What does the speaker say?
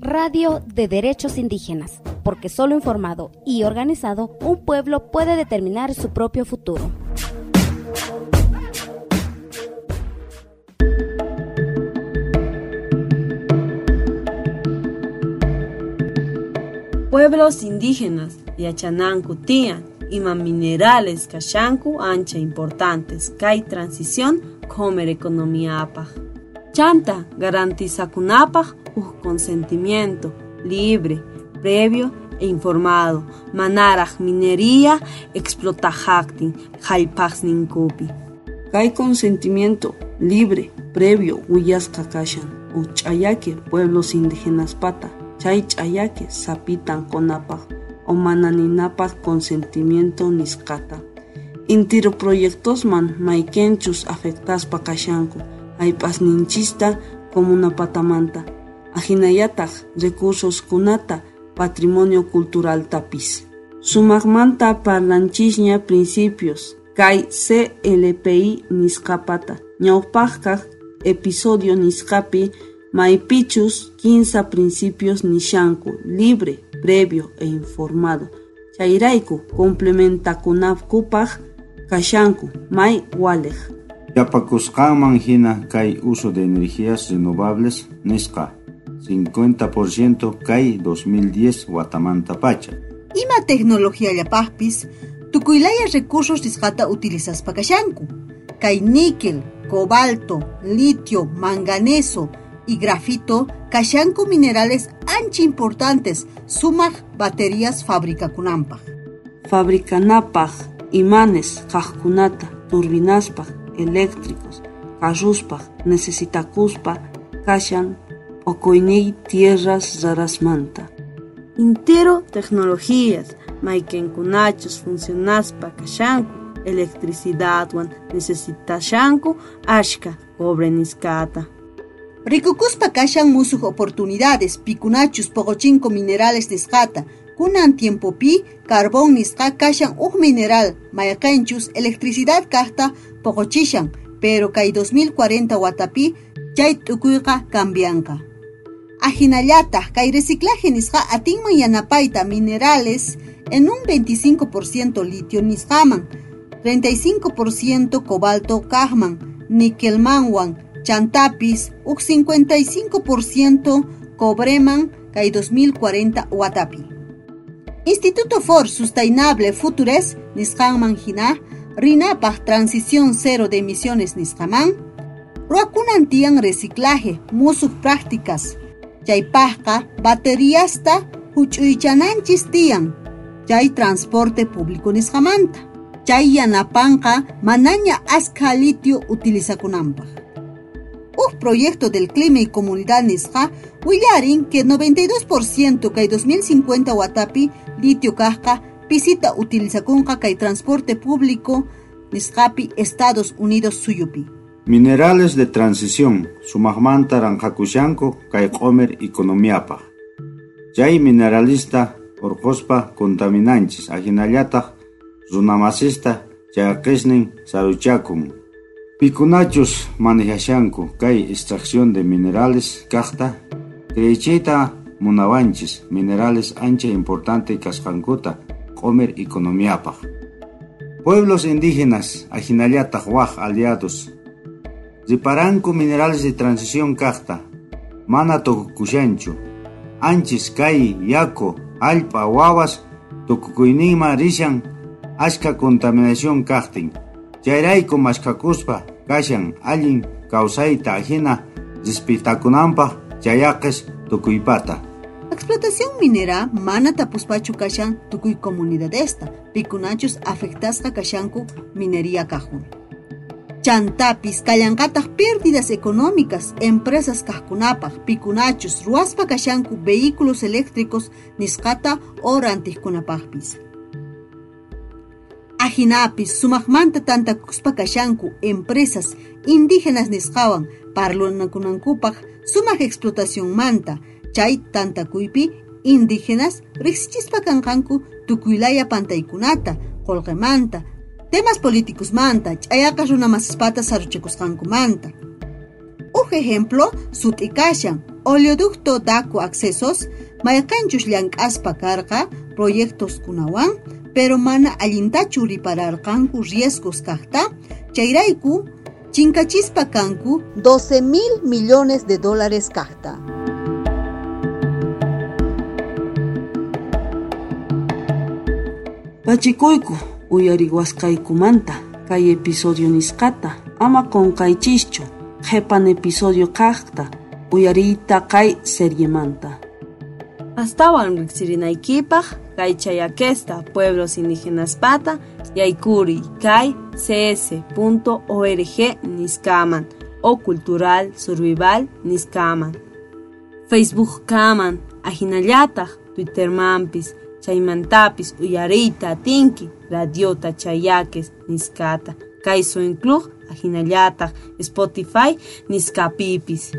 Radio de Derechos Indígenas, porque solo informado y organizado un pueblo puede determinar su propio futuro. Pueblos indígenas, Yachananku Tian, ima minerales kashanku ancha importantes, hay transición comer economía apaj. Chanta garantizakunapaj un consentimiento libre, previo e informado, manaraj minería explotajactin, jalpaj ninkupi. Hay consentimiento libre, previo, huyas kakashan, uchayake, pueblos indígenas pata chay ch'ayaki sapitan konapaq o consentimiento nisqata intiro proyectosman maykenchus afectaspa kashanku ayp'asninchista comunapatamanta ajinayataq recursos kunata patrimonio cultural tapis. Sumaqmanta parlanchisña principios. Kay CLPI nisqapata ñawpaqkaq episodio nisqapi Maipichus, 15 principios nishanku, libre, previo e informado. Chairaiku, complementa kunapkupaj, kashanku, mai walej. Yapakusqanman hina kai uso de energías renovables nesqa 50% kai 2010 Guatamanta Pacha. Ima tecnología yapajpis, tukuylaya recursos nisqata utilizas pakashanku. Kai níquel, cobalto, litio, manganeso, y grafito, kashanku minerales anchi importantes, sumaj baterías fábrica kunampa. Fabricanapaj, imanes, kajkunata, turbinaspaj, eléctricos, carruspaj, necesitakuspa, kashan, okoinei tierras rarasmanta. Intero tecnologías, maikenkunachos funcionaspa kashanku, electricidad wan necesitashanku, ashka, cobre niskata. Rikukuspa kashan musuq oportunidades, pikunachus pogochinko minerales nisqata, kunan pi carbón nisqa kashan uj mineral, mayakanchus electricidad kajta pogochishan, pero kay 2040 watapi chay t'ukuyqa cambianqa. Ajinallataq kay reciclaje nisqa atinman yanapaita minerales en un 25% litio nisqaman, 35% cobalto kajman, manwan, Chantapis, uk 55% Cobreman, Kai 2040 Watapi. Instituto for Sustainable Futures, Nishanman Hina, Rinapaj Transición Cero de Emisiones Nishaman, Ruakunantian Reciclaje, Musuk Prácticas, Chaypajka, Bateriasta, Huchuychananchis Tian, Chay Transporte Público Nishamanta, Chay Yanapanka, Manaña Aska Litio Utilizakunampa. Un proyecto del clima y comunidad Nisja, Willarin que 92% que 2050 Watapi, litio caja, visita utiliza conja que transporte público Nisjapi, Estados Unidos Suyupi. Minerales de transición, sumagmanta ranjakushanko kay comer economiapa. Jay mineralista orcospa contaminantes, ajinallata, runamasista, chayakisnin saruchakum. Pikunachos manejashanku kay extracción de minerales kaqta kreychita munawanchis minerales ancha importante kasqankuta comer economiapaq. Pueblos indígenas ajinallataq waq aliados riparanku minerales de transición kaqta mana tukukushanchu anchis kay yaku allpa wawas tukukuyninman rishan ashka contaminación kaqtin chayrayku kashan allin kawsayta ajina rispitakunanpaq chayaqis tukuypata. Explotación minera mana tapuspachu kashan tukuy comunidadesta, pikunachus afectasqa kashanku minería kajun. Chantapis kallanqataq pérdidas económicas empresas kajkunapaq pikunachus ruaspa kashanku vehículos eléctricos nisqata orantiqkunapaqpis. Ajinapis sumaqmanta tantakuspa kashanku empresas indígenas nisqawan parlanakunankupaq sumaq explotación manta chay tantakuypi indígenas riqsichispa kanqanku tukuylaya pantaykunata qullqimanta temas políticos manta ch'ayaqa runamasispata manta. Un ejemplo, sutikashan, oleoducto daco accesos, mayaqanchus llank'aspa proyectos kunawan, pero mana allintachu ripararqanku riesgos kaqta, chayrayku chinkachispa kanku 12 mil millones de dólares kaqta. Pachikuyku uyariwasqaykumanta kay episodio nisqata ama qunqaychischu qhipan episodio kaqta uyariyta kay seriemanta. Astawan riqsirinaykipaq kay chayakesta pueblos indígenas pata yaykuri kay cs.org niskaman o cultural survival niskaman. Facebook kaman ajinallataq Twitter mampis chaymantapis uyariyta atinki radiota chayakes niskata kay inclug ajinallataq Spotify niskapipis.